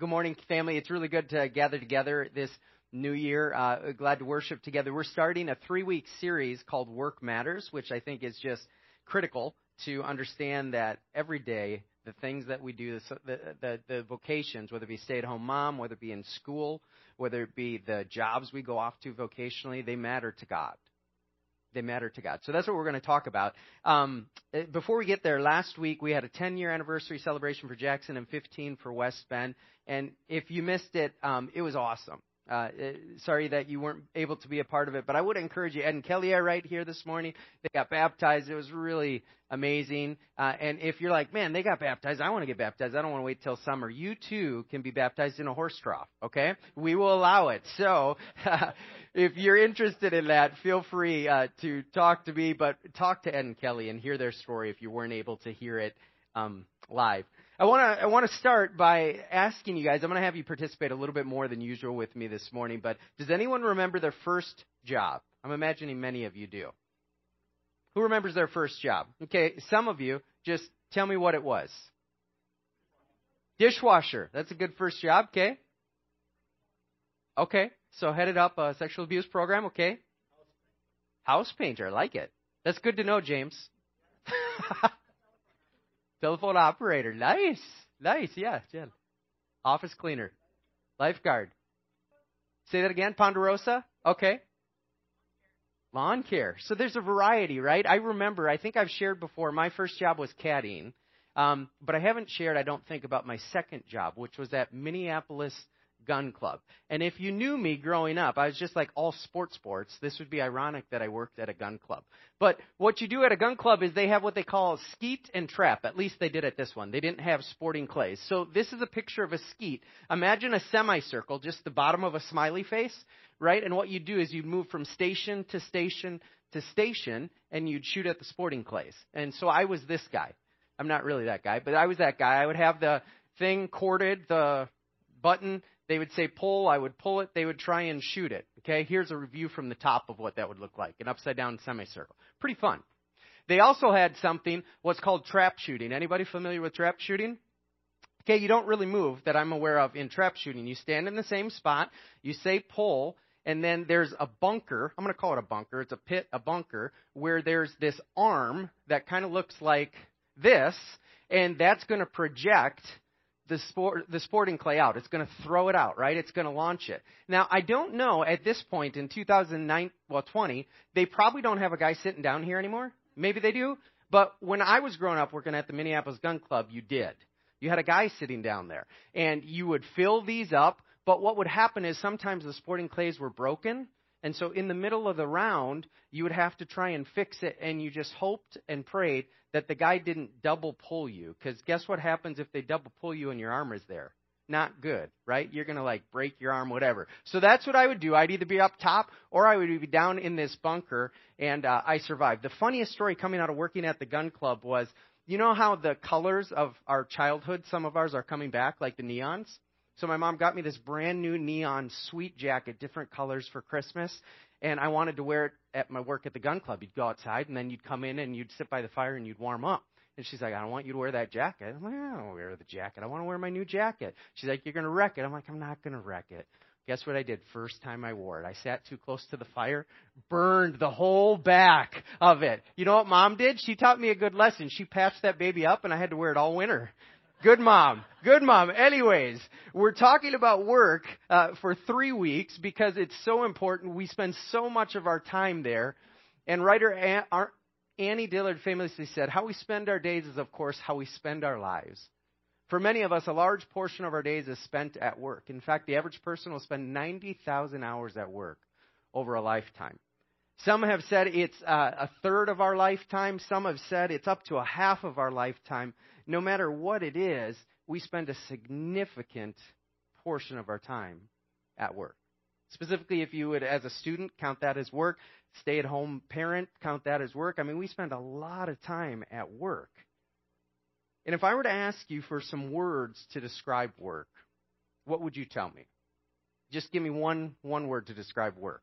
Good morning, family. It's really good to gather together this new year. Uh, glad to worship together. We're starting a three week series called Work Matters, which I think is just critical to understand that every day the things that we do, the, the, the vocations, whether it be stay at home mom, whether it be in school, whether it be the jobs we go off to vocationally, they matter to God they matter to God. So that's what we're going to talk about. Um, eh, before we get there, last week we had a 10 year anniversary celebration for Jackson and 15 for West Bend. And if you missed it, um, it was awesome. Uh, eh, sorry that you weren't able to be a part of it, but I would encourage you. Ed and Kelly are right here this morning. They got baptized. It was really amazing. Uh, and if you're like, man, they got baptized, I want to get baptized. I don't want to wait till summer. You too can be baptized in a horse trough. Okay, we will allow it. So if you're interested in that, feel free uh, to talk to me, but talk to Ed and Kelly and hear their story if you weren't able to hear it um, live. I want to I want to start by asking you guys. I'm going to have you participate a little bit more than usual with me this morning. But does anyone remember their first job? I'm imagining many of you do. Who remembers their first job? Okay, some of you just tell me what it was. Dishwasher. That's a good first job. Okay. Okay. So headed up a sexual abuse program. Okay. House painter. I like it. That's good to know, James. Telephone operator. Nice. Nice. Yeah, Jen. Office cleaner. Lifeguard. Say that again. Ponderosa. Okay. Lawn care. So there's a variety, right? I remember, I think I've shared before, my first job was caddying. Um, but I haven't shared, I don't think, about my second job, which was at Minneapolis gun club. And if you knew me growing up, I was just like all sports sports. This would be ironic that I worked at a gun club. But what you do at a gun club is they have what they call skeet and trap. At least they did at this one. They didn't have sporting clays. So this is a picture of a skeet. Imagine a semicircle, just the bottom of a smiley face, right? And what you do is you move from station to station to station and you'd shoot at the sporting clays. And so I was this guy. I'm not really that guy, but I was that guy. I would have the thing corded, the button they would say pull, I would pull it, they would try and shoot it. Okay, here's a review from the top of what that would look like an upside down semicircle. Pretty fun. They also had something, what's called trap shooting. Anybody familiar with trap shooting? Okay, you don't really move that I'm aware of in trap shooting. You stand in the same spot, you say pull, and then there's a bunker. I'm going to call it a bunker. It's a pit, a bunker, where there's this arm that kind of looks like this, and that's going to project the, sport, the sporting clay out. It's going to throw it out, right? It's going to launch it. Now, I don't know at this point in 2009, well, 20, they probably don't have a guy sitting down here anymore. Maybe they do. But when I was growing up working at the Minneapolis Gun Club, you did. You had a guy sitting down there. And you would fill these up. But what would happen is sometimes the sporting clays were broken. And so in the middle of the round, you would have to try and fix it. And you just hoped and prayed that the guy didn't double pull you. Because guess what happens if they double pull you and your arm is there? Not good, right? You're going to like break your arm, whatever. So that's what I would do. I'd either be up top or I would be down in this bunker, and uh, I survived. The funniest story coming out of working at the gun club was you know how the colors of our childhood, some of ours are coming back, like the neons? So my mom got me this brand new neon sweet jacket, different colors for Christmas and I wanted to wear it at my work at the gun club. You'd go outside, and then you'd come in and you'd sit by the fire and you'd warm up. And she's like, I don't want you to wear that jacket. I'm like, I don't wear the jacket. I want to wear my new jacket. She's like, You're to wreck it. I'm like, I'm not to wreck it. Guess what I did first time I wore it? I sat too close to the fire, burned the whole back of it. You know what mom did? She taught me a good lesson. She patched that baby up and I had to wear it all winter. Good mom. Good mom. Anyways, we're talking about work uh, for three weeks because it's so important. We spend so much of our time there. And writer Annie Dillard famously said, How we spend our days is, of course, how we spend our lives. For many of us, a large portion of our days is spent at work. In fact, the average person will spend 90,000 hours at work over a lifetime. Some have said it's uh, a third of our lifetime. Some have said it's up to a half of our lifetime no matter what it is, we spend a significant portion of our time at work. Specifically, if you would, as a student, count that as work, stay at home parent, count that as work. I mean, we spend a lot of time at work. And if I were to ask you for some words to describe work, what would you tell me? Just give me one, one word to describe work.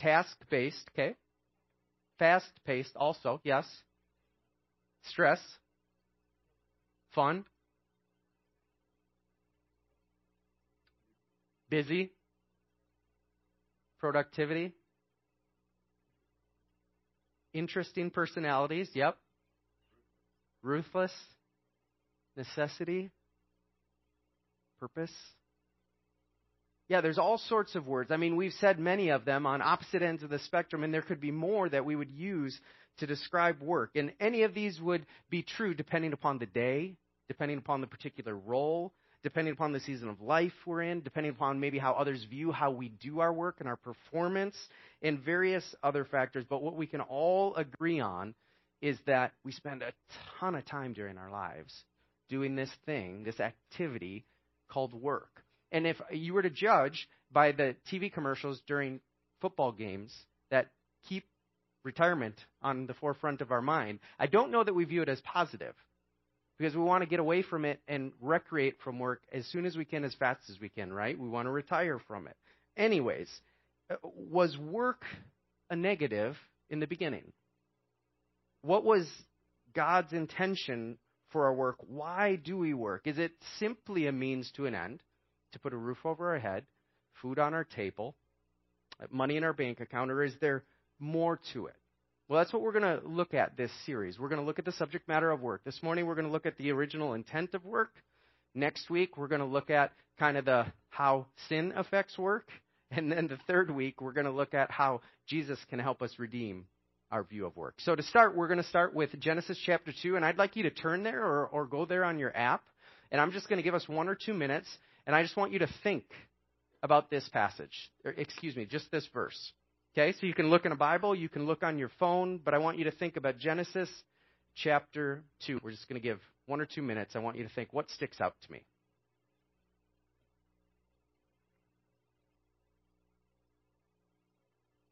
Task based, okay. Fast paced, also, yes stress, fun, busy, productivity, interesting personalities, yep, ruthless, necessity, purpose. Yeah, there's all sorts of words. I mean, we've said many of them on opposite ends of the spectrum, and there could be more that we would use to describe work. And any of these would be true depending upon the day, depending upon the particular role, depending upon the season of life we're in, depending upon maybe how others view how we do our work and our performance, and various other factors. But what we can all agree on is that we spend a ton of time during our lives doing this thing, this activity called work. And if you were to judge by the TV commercials during football games that keep retirement on the forefront of our mind, I don't know that we view it as positive because we want to get away from it and recreate from work as soon as we can, as fast as we can, right? We want to retire from it. Anyways, uh, was work a negative in the beginning? What was God's intention for our work? Why do we work? Is it simply a means to an end? to put a roof over our head, food on our table, money in our bank account, or is there more to it? Well, that's what we're going to look at this series. We're going to look at the subject matter of work. This morning, we're going to look at the original intent of work. Next week, we're going to look at kind of the how sin affects work. And then the third week, we're going to look at how Jesus can help us redeem our view of work. So to start, we're going to start with Genesis chapter 2, and I'd like you to turn there or, or go there on your app. And I'm just going to give us one or two minutes and I just want you to think about this passage. Or, excuse me, just this verse. Okay, so you can look in a Bible, you can look on your phone, but I want you to think about Genesis chapter 2. We're just going to give one or two minutes. I want you to think what sticks out to me.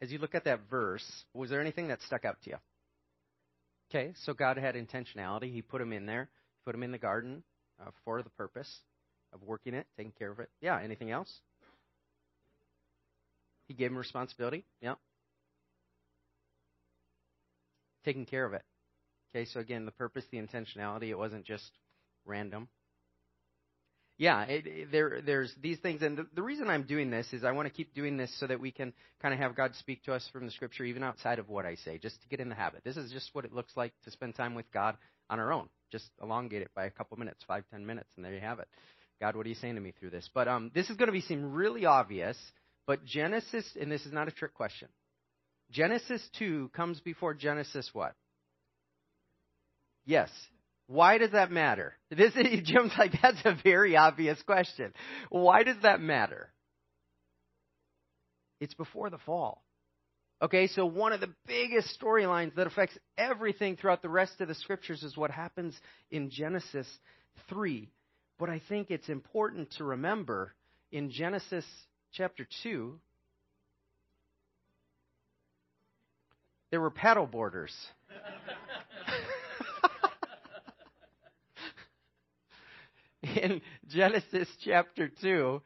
As you look at that verse, was there anything that stuck out to you? Okay, so God had intentionality. He put him in there, put him in the garden uh, for the purpose of working it, taking care of it. Yeah, anything else? He gave him responsibility. Yeah. Taking care of it. Okay, so again, the purpose, the intentionality, it wasn't just random. Yeah, it, it, there, there's these things, and the, the reason I'm doing this is I want to keep doing this so that we can kind of have God speak to us from the Scripture, even outside of what I say, just to get in the habit. This is just what it looks like to spend time with God on our own. Just elongate it by a couple minutes, five, ten minutes, and there you have it. God, what are you saying to me through this? But um, this is going to be seem really obvious, but Genesis, and this is not a trick question. Genesis 2 comes before Genesis what? Yes. Why does that matter? This is, Jim's like that's a very obvious question. Why does that matter? It's before the fall. Okay, so one of the biggest storylines that affects everything throughout the rest of the scriptures is what happens in Genesis 3. But I think it's important to remember in Genesis chapter 2, there were paddle boarders. in Genesis chapter 2,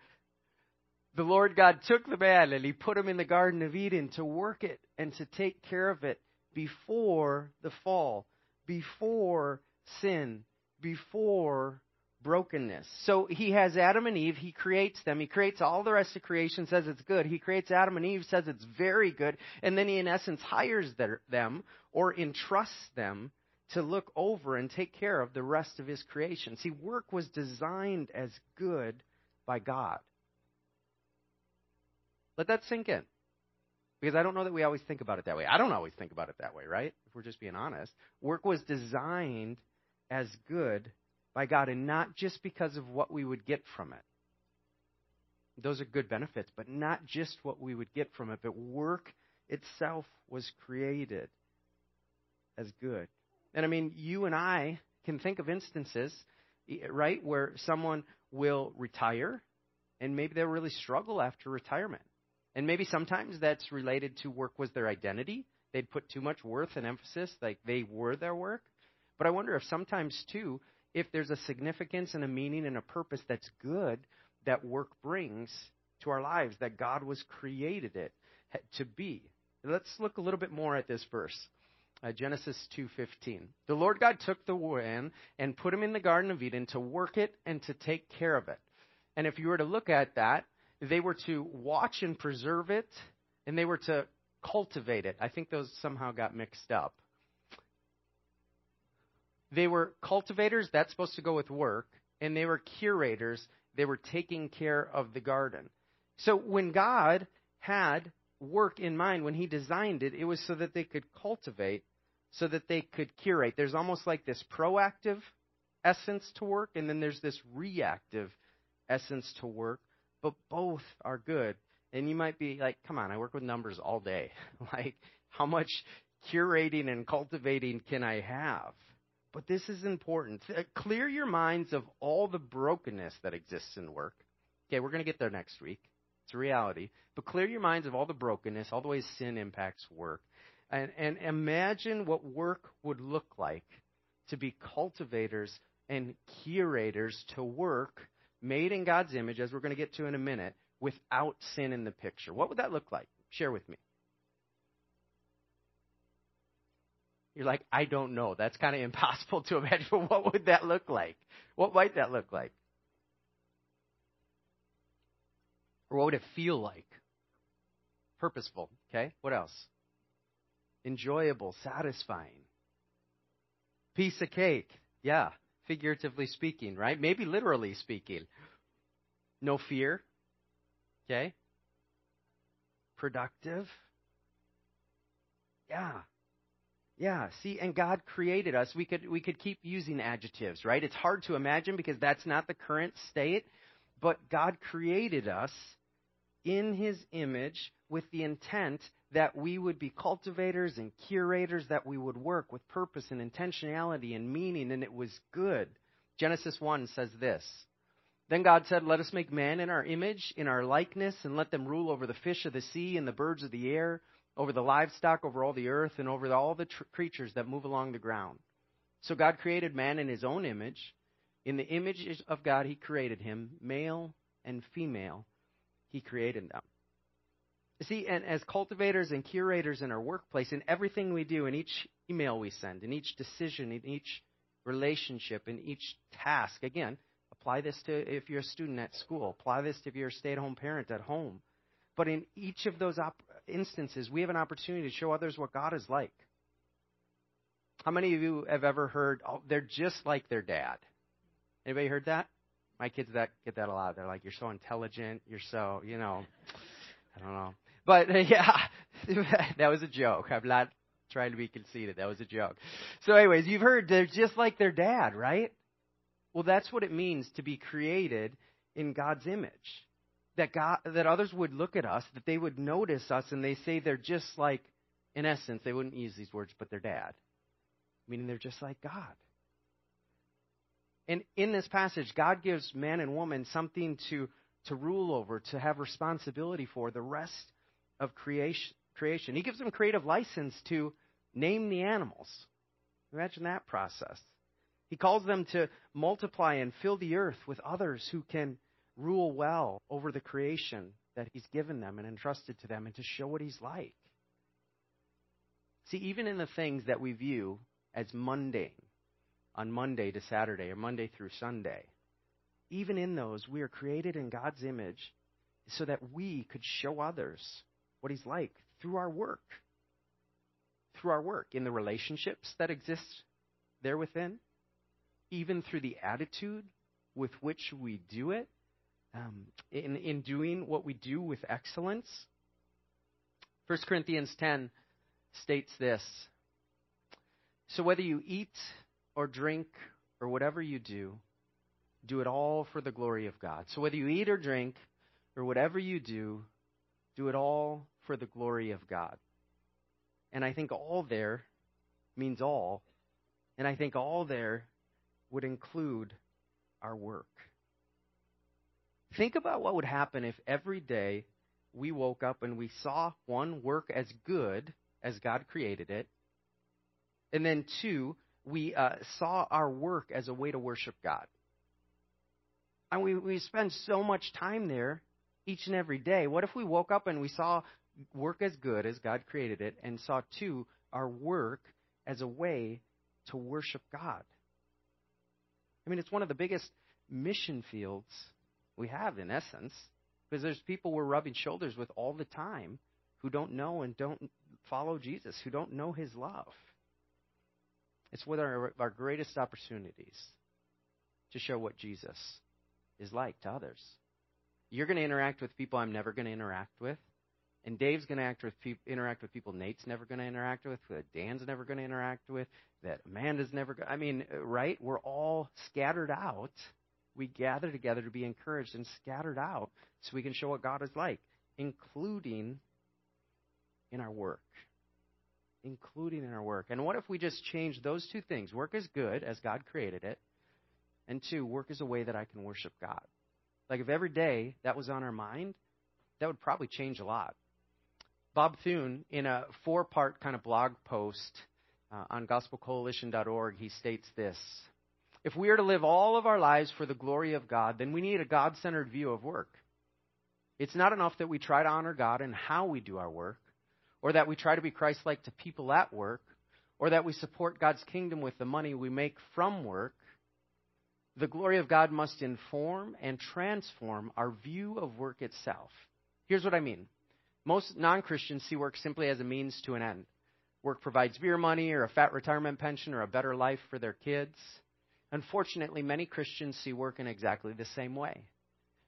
the Lord God took the man and he put him in the Garden of Eden to work it and to take care of it before the fall, before sin, before brokenness. So he has Adam and Eve, he creates them, he creates all the rest of creation, says it's good. He creates Adam and Eve, says it's very good, and then he in essence hires their, them or entrusts them to look over and take care of the rest of his creation. See, work was designed as good by God. Let that sink in. Because I don't know that we always think about it that way. I don't always think about it that way, right? If we're just being honest. Work was designed as good by God, and not just because of what we would get from it. Those are good benefits, but not just what we would get from it, but work itself was created as good. And I mean, you and I can think of instances, right, where someone will retire and maybe they'll really struggle after retirement. And maybe sometimes that's related to work was their identity. They'd put too much worth and emphasis, like they were their work. But I wonder if sometimes, too, if there's a significance and a meaning and a purpose that's good that work brings to our lives, that God was created it to be. Let's look a little bit more at this verse. Uh, Genesis 2:15. The Lord God took the man and put him in the garden of Eden to work it and to take care of it. And if you were to look at that, they were to watch and preserve it, and they were to cultivate it. I think those somehow got mixed up. They were cultivators, that's supposed to go with work, and they were curators, they were taking care of the garden. So when God had work in mind, when He designed it, it was so that they could cultivate, so that they could curate. There's almost like this proactive essence to work, and then there's this reactive essence to work, but both are good. And you might be like, come on, I work with numbers all day. like, how much curating and cultivating can I have? But this is important. Uh, clear your minds of all the brokenness that exists in work. Okay, we're going to get there next week. It's a reality. But clear your minds of all the brokenness, all the ways sin impacts work. And, and imagine what work would look like to be cultivators and curators to work made in God's image, as we're going to get to in a minute, without sin in the picture. What would that look like? Share with me. You're like, I don't know. That's kind of impossible to imagine. What would that look like? What might that look like? Or what would it feel like? Purposeful. Okay? What else? Enjoyable, satisfying. Piece of cake. Yeah, figuratively speaking, right? Maybe literally speaking. No fear. Okay? Productive. Yeah. Yeah, see, and God created us. We could we could keep using adjectives, right? It's hard to imagine because that's not the current state, but God created us in his image with the intent that we would be cultivators and curators, that we would work with purpose and intentionality and meaning, and it was good. Genesis 1 says this Then God said, Let us make man in our image, in our likeness, and let them rule over the fish of the sea and the birds of the air over the livestock, over all the earth, and over all the tr- creatures that move along the ground. So God created man in his own image. In the image of God, he created him, male and female, he created them. You See, and as cultivators and curators in our workplace, in everything we do, in each email we send, in each decision, in each relationship, in each task, again, apply this to if you're a student at school, apply this to if you're a stay at home parent at home. But in each of those op- instances, we have an opportunity to show others what God is like. How many of you have ever heard, oh, they're just like their dad? Anybody heard that? My kids that get that a lot. They're like, you're so intelligent. You're so, you know, I don't know. But yeah, that was a joke. I'm not trying to be conceited. That was a joke. So, anyways, you've heard they're just like their dad, right? Well, that's what it means to be created in God's image that God, that others would look at us, that they would notice us, and they say they're just like, in essence, they wouldn't use these words, but their dad, meaning they're just like God. And in this passage, God gives man and woman something to to rule over, to have responsibility for the rest of creation. Creation. He gives them creative license to name the animals. Imagine that process. He calls them to multiply and fill the earth with others who can rule well over the creation that He's given them and entrusted to them and to show what He's like. See, even in the things that we view as mundane, on Monday to Saturday or Monday through Sunday, even in those, we are created in God's image so that we could show others what He's like through our work. Through our work, in the relationships that exist there within, even through the attitude with which we do it, um, in, in doing what we do with excellence. 1 Corinthians 10 states this So whether you eat or drink or whatever you do, do it all for the glory of God. So whether you eat or drink or whatever you do, do it all for the glory of God. And I think all there means all. And I think all there would include our work. Think about what would happen if every day we woke up and we saw one, work as good as God created it, and then two, we uh, saw our work as a way to worship God. And we, we spend so much time there each and every day. What if we woke up and we saw work as good as God created it, and saw two, our work as a way to worship God? I mean, it's one of the biggest mission fields we have, in essence. Because there's people we're rubbing shoulders with all the time who don't know and don't follow Jesus, who don't know his love. It's one of our, our greatest opportunities to show what Jesus is like to others. You're going to interact with people I'm never going to interact with. And Dave's going to with pe- interact with people Nate's never going to interact with, that Dan's never going to interact with, that Amanda's never going I mean, right? We're all scattered out. We gather together to be encouraged and scattered out so we can show what God is like, including in our work. Including in our work. And what if we just change those two things? Work is good as God created it, and two, work is a way that I can worship God. Like if every day that was on our mind, that would probably change a lot. Bob Thune, in a four part kind of blog post uh, on gospelcoalition.org, he states this If we are to live all of our lives for the glory of God, then we need a God centered view of work. It's not enough that we try to honor God in how we do our work, or that we try to be Christ like to people at work, or that we support God's kingdom with the money we make from work. The glory of God must inform and transform our view of work itself. Here's what I mean most non Christians see work simply as a means to an end. Work provides beer money or a fat retirement pension or a better life for their kids. Unfortunately, many Christians see work in exactly the same way.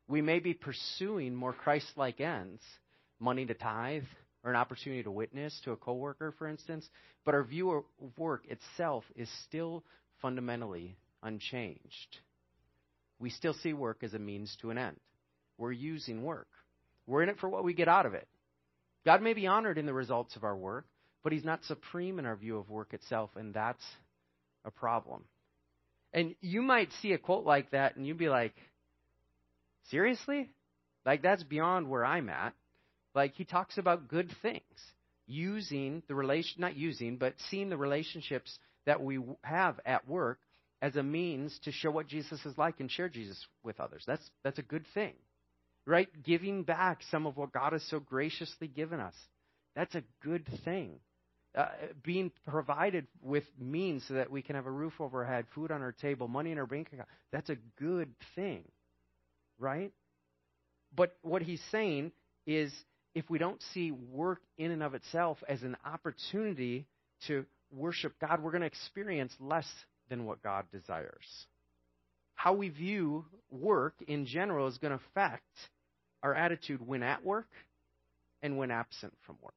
We may be pursuing more Christ like ends, money to tithe, or an opportunity to witness to a coworker, for instance, but our view of work itself is still fundamentally unchanged. We still see work as a means to an end. We're using work. We're in it for what we get out of it. God may be honored in the results of our work, but He's not supreme in our view of work itself, and that's a problem. And you might see a quote like that, and you'd be like, seriously? Like, that's beyond where I'm at. Like, he talks about good things, using the relation, not using, but seeing the relationships that we have at work as a means to show what Jesus is like and share Jesus with others. That's, that's a good thing right? Giving back some of what God has so graciously given us. That's a good thing. Uh, being provided with means so that we can have a roof over our head, food on our table, money in our bank account. That's a good thing, right? But what he's saying is if we don't see work in and of itself as an opportunity to worship God, we're going to experience less than what God desires. How we view work in general is going to affect our attitude when at work and when absent from work.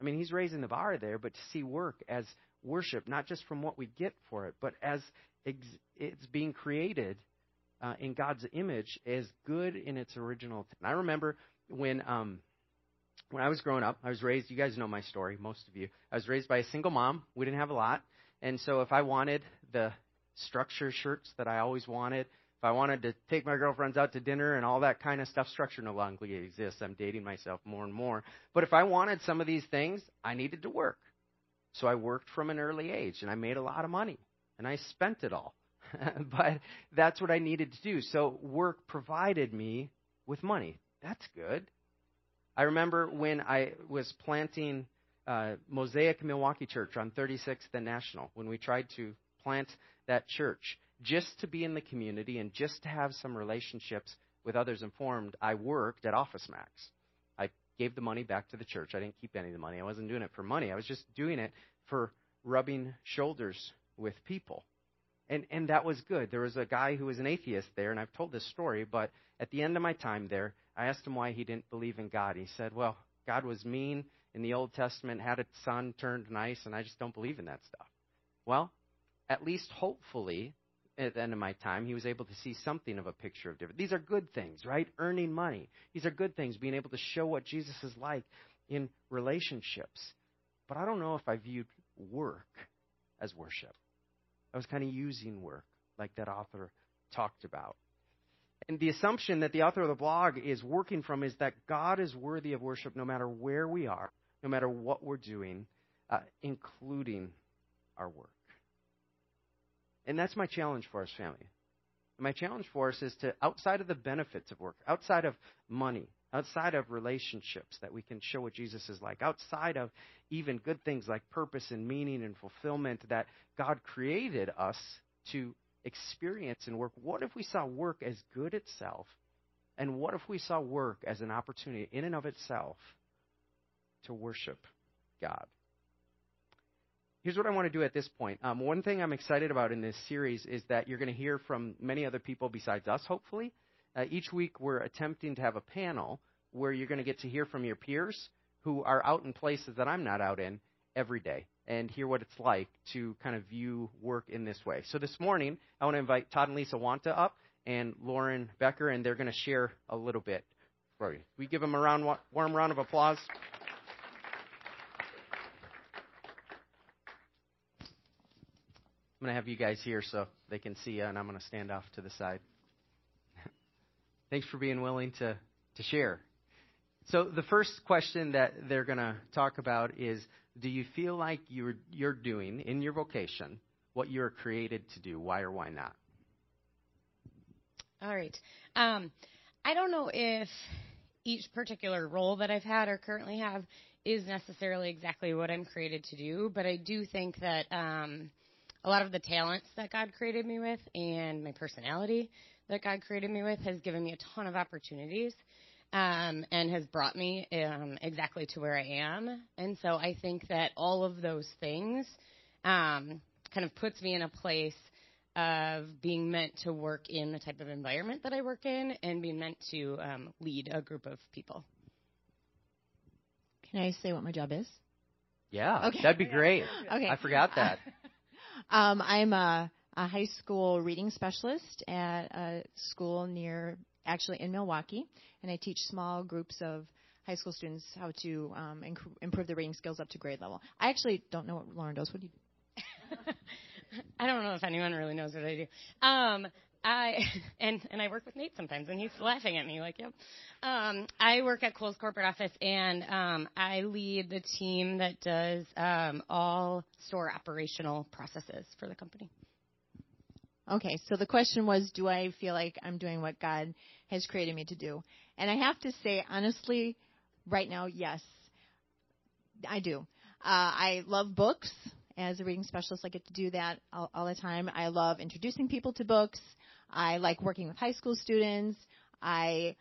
I mean, he's raising the bar there, but to see work as worship, not just from what we get for it, but as ex- it's being created uh, in God's image as good in its original. I remember when um, when I was growing up, I was raised. You guys know my story, most of you. I was raised by a single mom. We didn't have a lot, and so if I wanted the structure shirts that I always wanted, if I wanted to take my girlfriends out to dinner and all that kind of stuff, structure no longer exists. I'm dating myself more and more. But if I wanted some of these things, I needed to work. So I worked from an early age and I made a lot of money and I spent it all. but that's what I needed to do. So work provided me with money. That's good. I remember when I was planting uh, Mosaic Milwaukee Church on 36th and National, when we tried to plant that church just to be in the community and just to have some relationships with others informed, I worked at Office Max. I gave the money back to the church. I didn't keep any of the money. I wasn't doing it for money. I was just doing it for rubbing shoulders with people. And and that was good. There was a guy who was an atheist there, and I've told this story, but at the end of my time there, I asked him why he didn't believe in God. He said, Well, God was mean in the Old Testament, had a son turned nice, and I just don't believe in that stuff. Well, at least hopefully at the end of my time, he was able to see something of a picture of different. These are good things, right? Earning money. These are good things, being able to show what Jesus is like in relationships. But I don't know if I viewed work as worship. I was kind of using work, like that author talked about. And the assumption that the author of the blog is working from is that God is worthy of worship no matter where we are, no matter what we're doing, uh, including our work. And that's my challenge for us, family. My challenge for us is to, outside of the benefits of work, outside of money, outside of relationships that we can show what Jesus is like, outside of even good things like purpose and meaning and fulfillment that God created us to experience and work, what if we saw work as good itself And what if we saw work as an opportunity in and of itself to worship God? Here's what I want to do at this point. Um, one thing I'm excited about in this series is that you're going to hear from many other people besides us, hopefully. Uh, each week, we're attempting to have a panel where you're going to get to hear from your peers who are out in places that I'm not out in every day and hear what it's like to kind of view work in this way. So this morning, I want to invite Todd and Lisa Wanta up and Lauren Becker, and they're going to share a little bit for you. We give them a round, warm round of applause. I'm going to have you guys here so they can see you, and I'm going to stand off to the side. Thanks for being willing to, to share. So, the first question that they're going to talk about is Do you feel like you're, you're doing in your vocation what you're created to do? Why or why not? All right. Um, I don't know if each particular role that I've had or currently have is necessarily exactly what I'm created to do, but I do think that um, a lot of the talents that God created me with and my personality that God created me with has given me a ton of opportunities um, and has brought me um, exactly to where I am. And so I think that all of those things um, kind of puts me in a place of being meant to work in the type of environment that I work in and being meant to um, lead a group of people. Can I say what my job is? Yeah, okay. that'd be great. okay, I forgot that. Um, I'm a, a, high school reading specialist at a school near, actually in Milwaukee, and I teach small groups of high school students how to um, inc- improve their reading skills up to grade level. I actually don't know what Lauren does. What do you? I don't know if anyone really knows what I do. Um, I and and I work with Nate sometimes, and he's laughing at me like, "Yep." Um, I work at Kohl's corporate office, and um, I lead the team that does um, all store operational processes for the company. Okay, so the question was, do I feel like I'm doing what God has created me to do? And I have to say, honestly, right now, yes, I do. Uh, I love books. As a reading specialist, I get to do that all, all the time. I love introducing people to books. I like working with high school students. I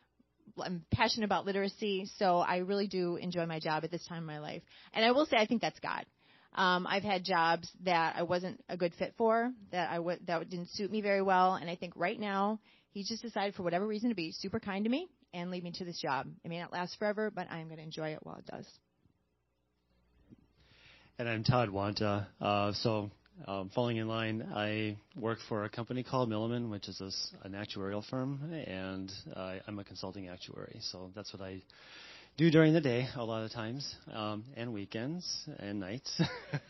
I'm passionate about literacy, so I really do enjoy my job at this time in my life. And I will say, I think that's God. Um, I've had jobs that I wasn't a good fit for, that I w- that didn't suit me very well, and I think right now He's just decided for whatever reason to be super kind to me and lead me to this job. It may not last forever, but I'm going to enjoy it while it does. And I'm Todd Wanta. Uh, so um, falling in line, I work for a company called Milliman, which is a, an actuarial firm, and uh, I'm a consulting actuary. So that's what I do during the day a lot of times, um, and weekends and nights.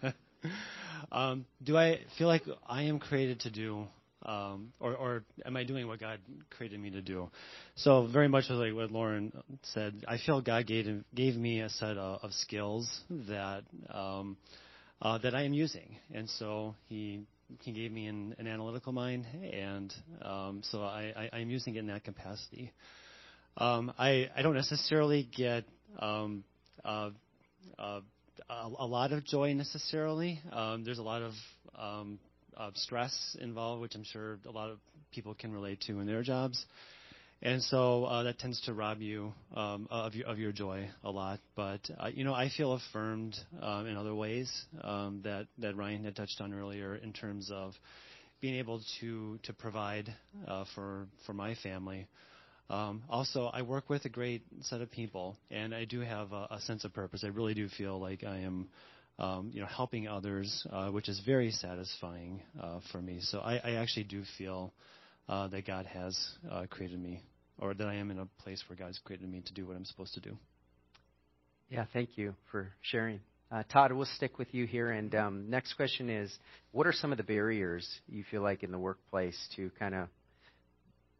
um, do I feel like I am created to do, um, or, or am I doing what God created me to do? So very much like what Lauren said, I feel God gave gave me a set of, of skills that. Um, uh, that I am using. And so he he gave me an, an analytical mind, and um, so I, I, am using it in that capacity. Um, I, I don't necessarily get um, uh, uh, a, a, lot of joy necessarily. Um, there's a lot of, um, of stress involved, which I'm sure a lot of people can relate to in their jobs and so uh, that tends to rob you um, of, your, of your joy a lot. But uh, you know, I feel affirmed um, in other ways um, that that Ryan had touched on earlier in terms of being able to to provide uh, for for my family. Um, also, I work with a great set of people, and I do have a, a sense of purpose. I really do feel like I am. Um, you know, helping others, uh, which is very satisfying uh, for me. So I, I actually do feel uh, that God has uh, created me or that I am in a place where God's created me to do what I'm supposed to do. Yeah, thank you for sharing. Uh, Todd, we'll stick with you here. And um, next question is What are some of the barriers you feel like in the workplace to kind of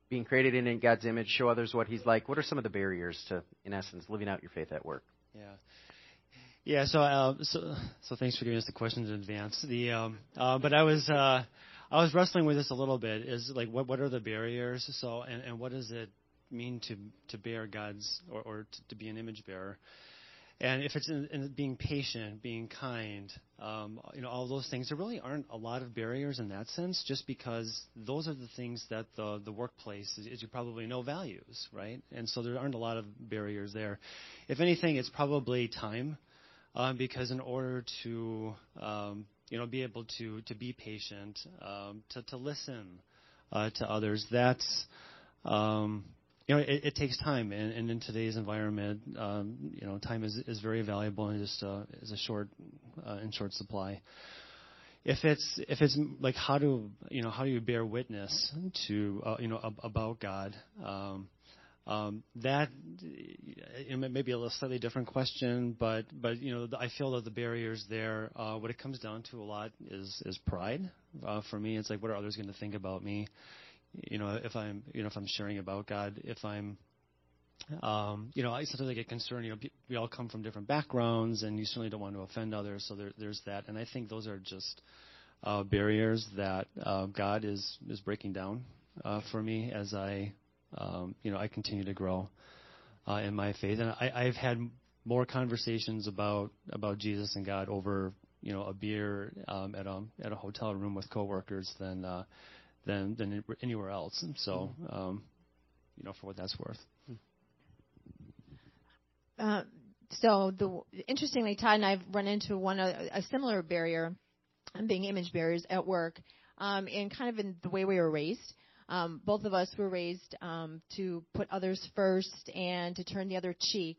being created in God's image, show others what He's like? What are some of the barriers to, in essence, living out your faith at work? Yeah. Yeah, so uh, so so thanks for giving us the questions in advance. The um, uh, but I was uh, I was wrestling with this a little bit. Is like what what are the barriers? So and and what does it mean to to bear God's or, or to, to be an image bearer. and if it's in, in being patient, being kind, um, you know, all those things, there really aren't a lot of barriers in that sense, just because those are the things that the the workplace, as you probably know, values, right? And so there aren't a lot of barriers there. If anything, it's probably time, um, because in order to um, you know be able to to be patient, um, to to listen uh, to others, that's um, you know, it, it takes time, and, and in today's environment, um, you know, time is is very valuable and just uh, is a short uh, in short supply. If it's if it's like how do you know how do you bear witness to uh, you know ab- about God? Um, um, that know, may be a slightly different question, but but you know I feel that the barriers there, uh, what it comes down to a lot is is pride. Uh, for me, it's like what are others going to think about me? You know, if I'm, you know, if I'm sharing about God, if I'm, um, you know, I sometimes I get concerned. You know, we all come from different backgrounds, and you certainly don't want to offend others. So there, there's that, and I think those are just uh, barriers that uh, God is is breaking down uh, for me as I, um, you know, I continue to grow uh, in my faith, and I, I've had more conversations about about Jesus and God over, you know, a beer um, at a at a hotel room with coworkers than uh, than than anywhere else. And so, mm-hmm. um, you know, for what that's worth. Uh, so the interestingly, Todd and I've run into one a, a similar barrier, being image bearers at work, um, and kind of in the way we were raised. Um, both of us were raised um, to put others first and to turn the other cheek.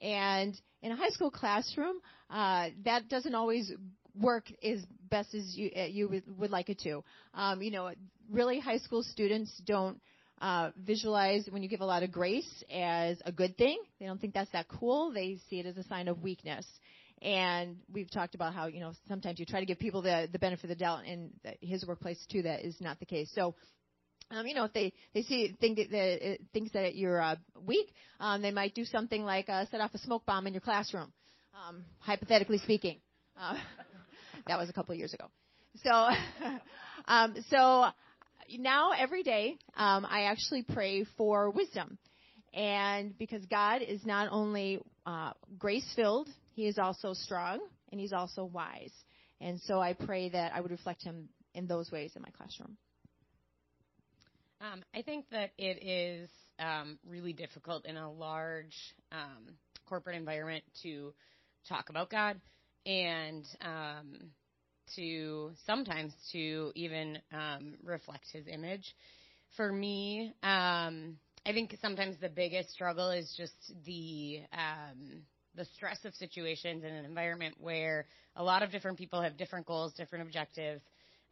And in a high school classroom, uh, that doesn't always work as best as you uh, you would, like it to. Um, you know, really, high school students don't uh, visualize when you give a lot of grace as a good thing. They don't think that's that cool. They see it as a sign of weakness. And we've talked about how you know sometimes you try to give people the the benefit of the doubt, and his workplace too that is not the case. So um, you know, if they they see think that, that thinks that you're uh, weak, um, they might do something like uh, set off a smoke bomb in your classroom, um, hypothetically speaking. Uh, that was a couple of years ago. So, um, so now every day um, I actually pray for wisdom, and because God is not only uh, grace filled, He is also strong and He's also wise, and so I pray that I would reflect Him in those ways in my classroom. Um, I think that it is um, really difficult in a large um, corporate environment to talk about God and um, to sometimes to even um, reflect his image. For me, um, I think sometimes the biggest struggle is just the um, the stress of situations in an environment where a lot of different people have different goals, different objectives,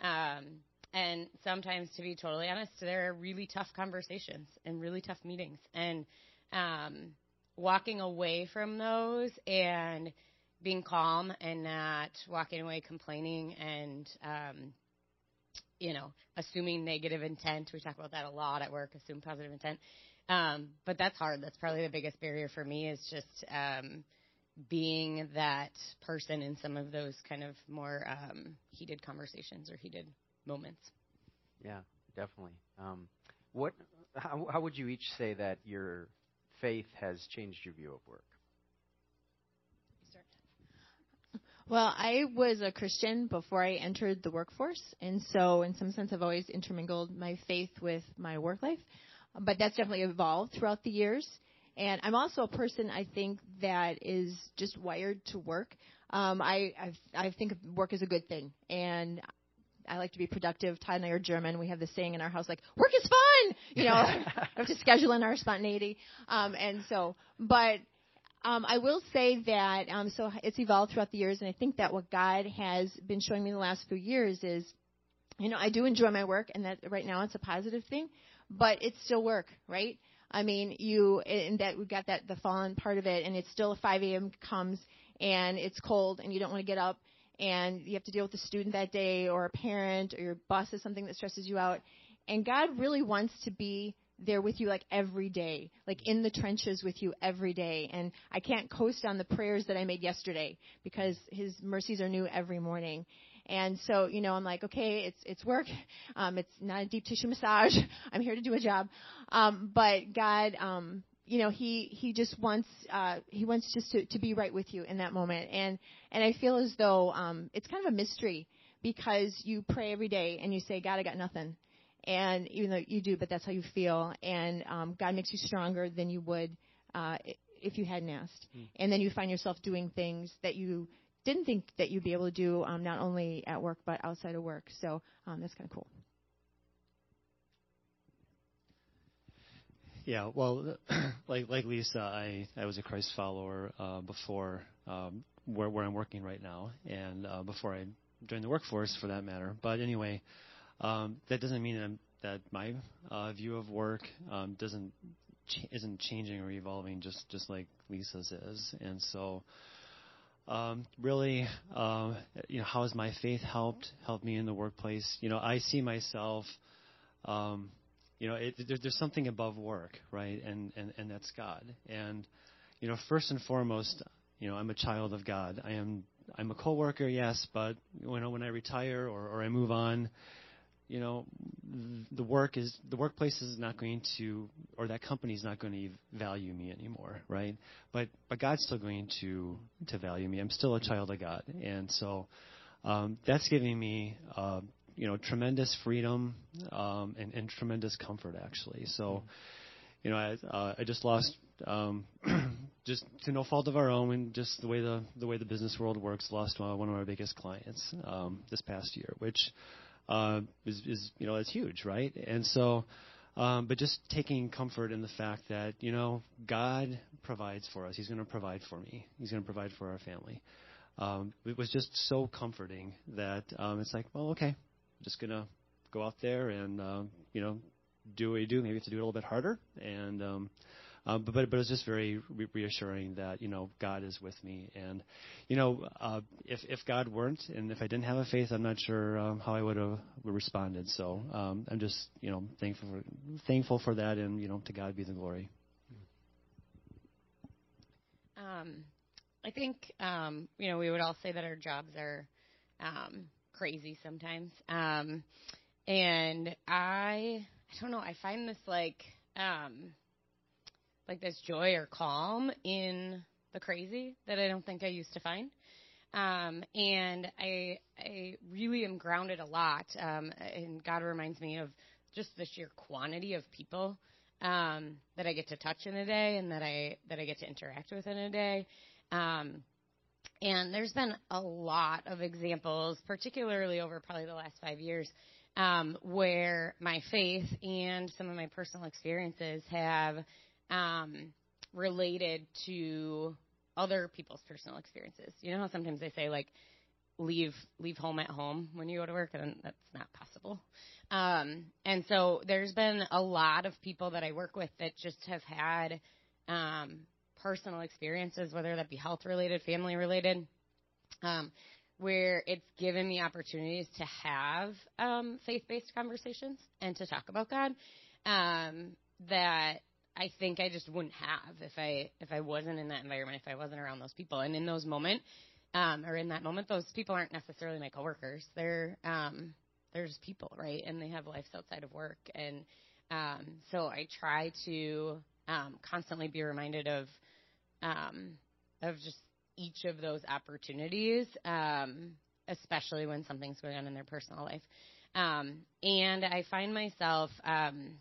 um, and sometimes, to be totally honest, there are really tough conversations and really tough meetings, and um, walking away from those and being calm and not walking away complaining and um, you know assuming negative intent. We talk about that a lot at work. Assume positive intent, um, but that's hard. That's probably the biggest barrier for me is just um, being that person in some of those kind of more um, heated conversations or heated moments. Yeah, definitely. Um, what? How, how would you each say that your faith has changed your view of work? Well, I was a Christian before I entered the workforce, and so in some sense, I've always intermingled my faith with my work life. But that's definitely evolved throughout the years. And I'm also a person I think that is just wired to work. Um, I I've, I think work is a good thing, and I like to be productive. Todd and I are German. We have this saying in our house like "work is fun," you know. we have to schedule in our spontaneity, um, and so. But um, I will say that um, so it's evolved throughout the years, and I think that what God has been showing me the last few years is, you know, I do enjoy my work, and that right now it's a positive thing, but it's still work, right? I mean, you and that we've got that the fallen part of it, and it's still 5 a.m. comes and it's cold, and you don't want to get up, and you have to deal with a student that day, or a parent, or your boss is something that stresses you out, and God really wants to be there with you like every day, like in the trenches with you every day. And I can't coast on the prayers that I made yesterday because His mercies are new every morning. And so, you know, I'm like, okay, it's it's work. Um, it's not a deep tissue massage. I'm here to do a job. Um, but God, um, you know he he just wants uh he wants just to to be right with you in that moment and and i feel as though um it's kind of a mystery because you pray every day and you say god i got nothing and even though you do but that's how you feel. And um god makes you stronger than you would uh if you hadn't asked. Mm. and then you find yourself doing things that you didn't think that you'd be able to do um not only at work but outside of work. So um that's kind of cool. Yeah, well, like like Lisa, I I was a Christ follower uh, before um, where where I'm working right now, and uh, before I joined the workforce, for that matter. But anyway, um, that doesn't mean that, I'm, that my uh, view of work um, doesn't ch- isn't changing or evolving just just like Lisa's is, and so. Um, really, uh, you know, how has my faith helped helped me in the workplace? You know, I see myself um, you know, it, there, there's something above work, right? And, and, and that's God. And, you know, first and foremost, you know, I'm a child of God. I am, I'm a coworker, yes, but, you know, when I retire or, or I move on, you know, the work is, the workplace is not going to, or that company is not going to value me anymore, right? But, but God's still going to, to value me. I'm still a child of God. And so, um, that's giving me, uh, you know tremendous freedom um, and, and tremendous comfort actually. So, you know, I, uh, I just lost um, just to no fault of our own, and just the way the the way the business world works, lost uh, one of our biggest clients um, this past year, which uh, is, is you know it's huge, right? And so. Um, but just taking comfort in the fact that you know God provides for us. He's going to provide for me. He's going to provide for our family. Um, it was just so comforting that um, it's like, well, okay, I'm just gonna go out there and uh, you know do what you do. Maybe have to do it a little bit harder, and um, uh, but but but it's just very re- reassuring that you know God is with me, and you know uh, if if God weren't, and if I didn't have a faith, I'm not sure um, how I would have responded. So um, I'm just you know thankful for, thankful for that, and you know to God be the glory. Um, I think um, you know we would all say that our jobs are um, crazy sometimes. Um, and I, I don't know, I find this like, um, like this joy or calm in the crazy that I don't think I used to find. Um, and I, I really am grounded a lot. Um, and God reminds me of just the sheer quantity of people um, that I get to touch in a day and that I that I get to interact with in a day. Um, and there's been a lot of examples, particularly over probably the last five years, um, where my faith and some of my personal experiences have um, related to other people's personal experiences. You know how sometimes they say like leave leave home at home when you go to work, and that's not possible. Um, and so there's been a lot of people that I work with that just have had um, personal experiences, whether that be health related, family related, um, where it's given me opportunities to have um, faith based conversations and to talk about God um, that I think I just wouldn't have if I if I wasn't in that environment, if I wasn't around those people. And in those moments, um, or in that moment, those people aren't necessarily my coworkers. They're um, they're just people, right? And they have lives outside of work. And um, so I try to um, constantly be reminded of um, of just each of those opportunities, um, especially when something's going on in their personal life. Um, and I find myself um,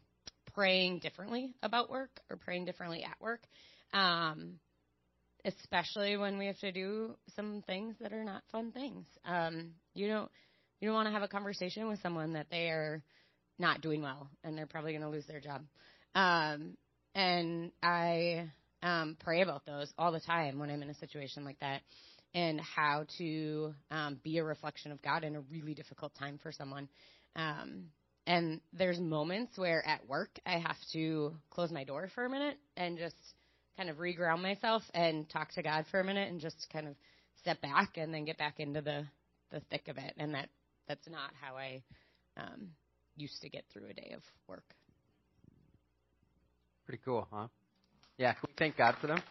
praying differently about work or praying differently at work, um, especially when we have to do some things that are not fun things. Um, you don't you don't want to have a conversation with someone that they are not doing well and they're probably going to lose their job. Um, and I um, pray about those all the time when I'm in a situation like that and how to um, be a reflection of God in a really difficult time for someone. Um, and there's moments where at work I have to close my door for a minute and just kind of reground myself and talk to God for a minute and just kind of step back and then get back into the the thick of it. And that that's not how I um, used to get through a day of work. Pretty cool, huh? Yeah, can we thank God for them?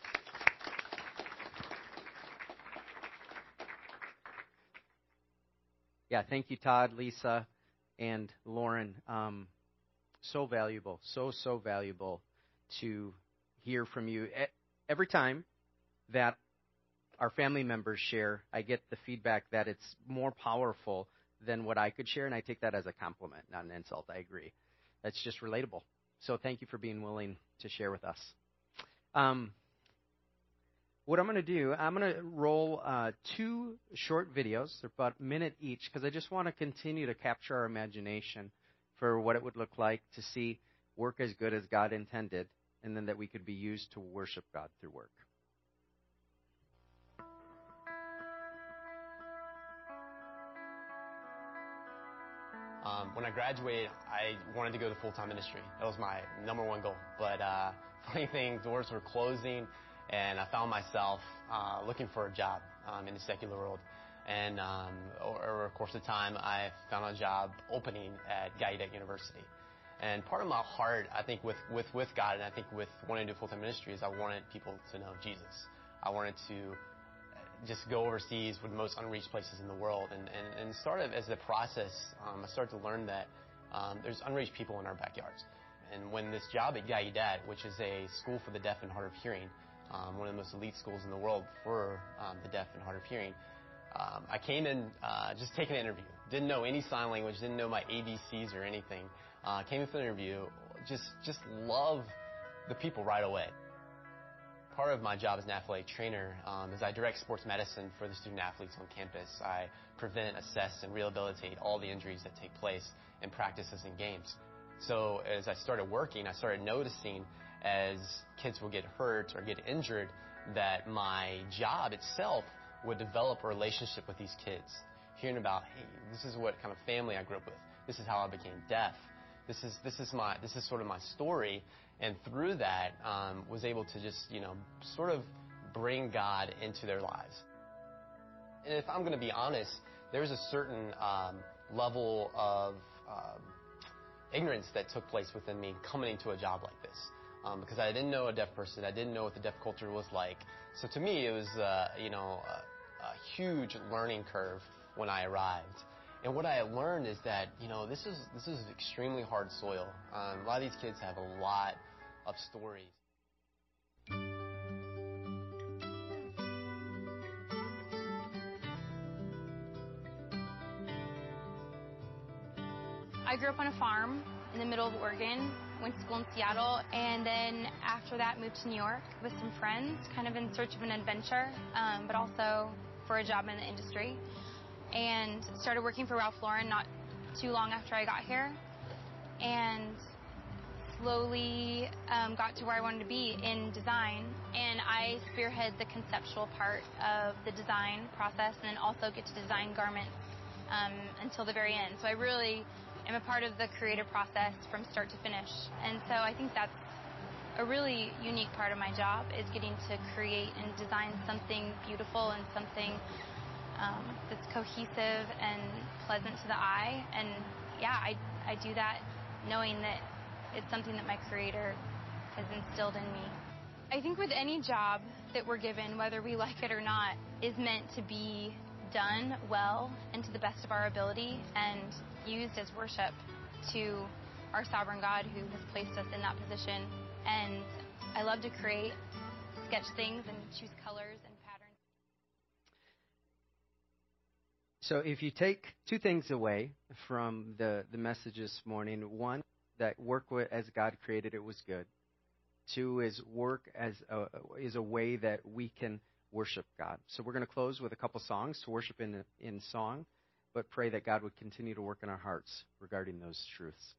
Yeah, thank you, Todd, Lisa, and Lauren. Um, so valuable, so, so valuable to hear from you. Every time that our family members share, I get the feedback that it's more powerful than what I could share, and I take that as a compliment, not an insult. I agree. That's just relatable. So thank you for being willing to share with us. Um, what I'm going to do, I'm going to roll uh, two short videos. They're about a minute each because I just want to continue to capture our imagination for what it would look like to see work as good as God intended, and then that we could be used to worship God through work. Um, when I graduated, I wanted to go to full-time ministry. That was my number one goal. But uh, funny thing, doors were closing, and I found myself uh, looking for a job um, in the secular world. And um, over the course of time, I found a job opening at Gallaudet University. And part of my heart, I think, with, with, with God and I think with wanting to do full-time ministry is I wanted people to know Jesus. I wanted to just go overseas with the most unreached places in the world. And, and, and started as the process, um, I started to learn that um, there's unreached people in our backyards. And when this job at Gallaudet, which is a school for the deaf and hard of hearing, one of the most elite schools in the world for um, the deaf and hard of hearing, um, I came in uh, just taking an interview. Didn't know any sign language, didn't know my ABCs or anything. Uh, came in for an interview, just just love the people right away part of my job as an athletic trainer um, is I direct sports medicine for the student athletes on campus. I prevent, assess, and rehabilitate all the injuries that take place in practices and games. So as I started working, I started noticing as kids will get hurt or get injured that my job itself would develop a relationship with these kids. Hearing about, hey, this is what kind of family I grew up with. This is how I became deaf. This is this is my this is sort of my story, and through that um, was able to just you know sort of bring God into their lives. And if I'm going to be honest, there's a certain um, level of um, ignorance that took place within me coming into a job like this. Um, because I didn't know a deaf person, I didn't know what the deaf culture was like. So to me, it was uh, you know a, a huge learning curve when I arrived. And what I learned is that you know this is this is extremely hard soil. Um, a lot of these kids have a lot of stories. I grew up on a farm in the middle of Oregon, went to school in Seattle, and then after that moved to New York with some friends, kind of in search of an adventure, um, but also for a job in the industry. And started working for Ralph Lauren not too long after I got here. And slowly um, got to where I wanted to be in design. And I spearhead the conceptual part of the design process and then also get to design garments um, until the very end. So I really am a part of the creative process from start to finish. And so I think that's a really unique part of my job is getting to create and design something beautiful and something um, that's cohesive and pleasant to the eye. And yeah, I, I do that knowing that it's something that my creator has instilled in me. I think with any job that we're given, whether we like it or not, is meant to be done well and to the best of our ability and used as worship to our sovereign God who has placed us in that position. And I love to create, sketch things, and choose colors and patterns. So, if you take two things away from the, the message this morning, one, that work as God created it was good. Two is work as a, is a way that we can worship God. So we're going to close with a couple songs to worship in in song, but pray that God would continue to work in our hearts regarding those truths.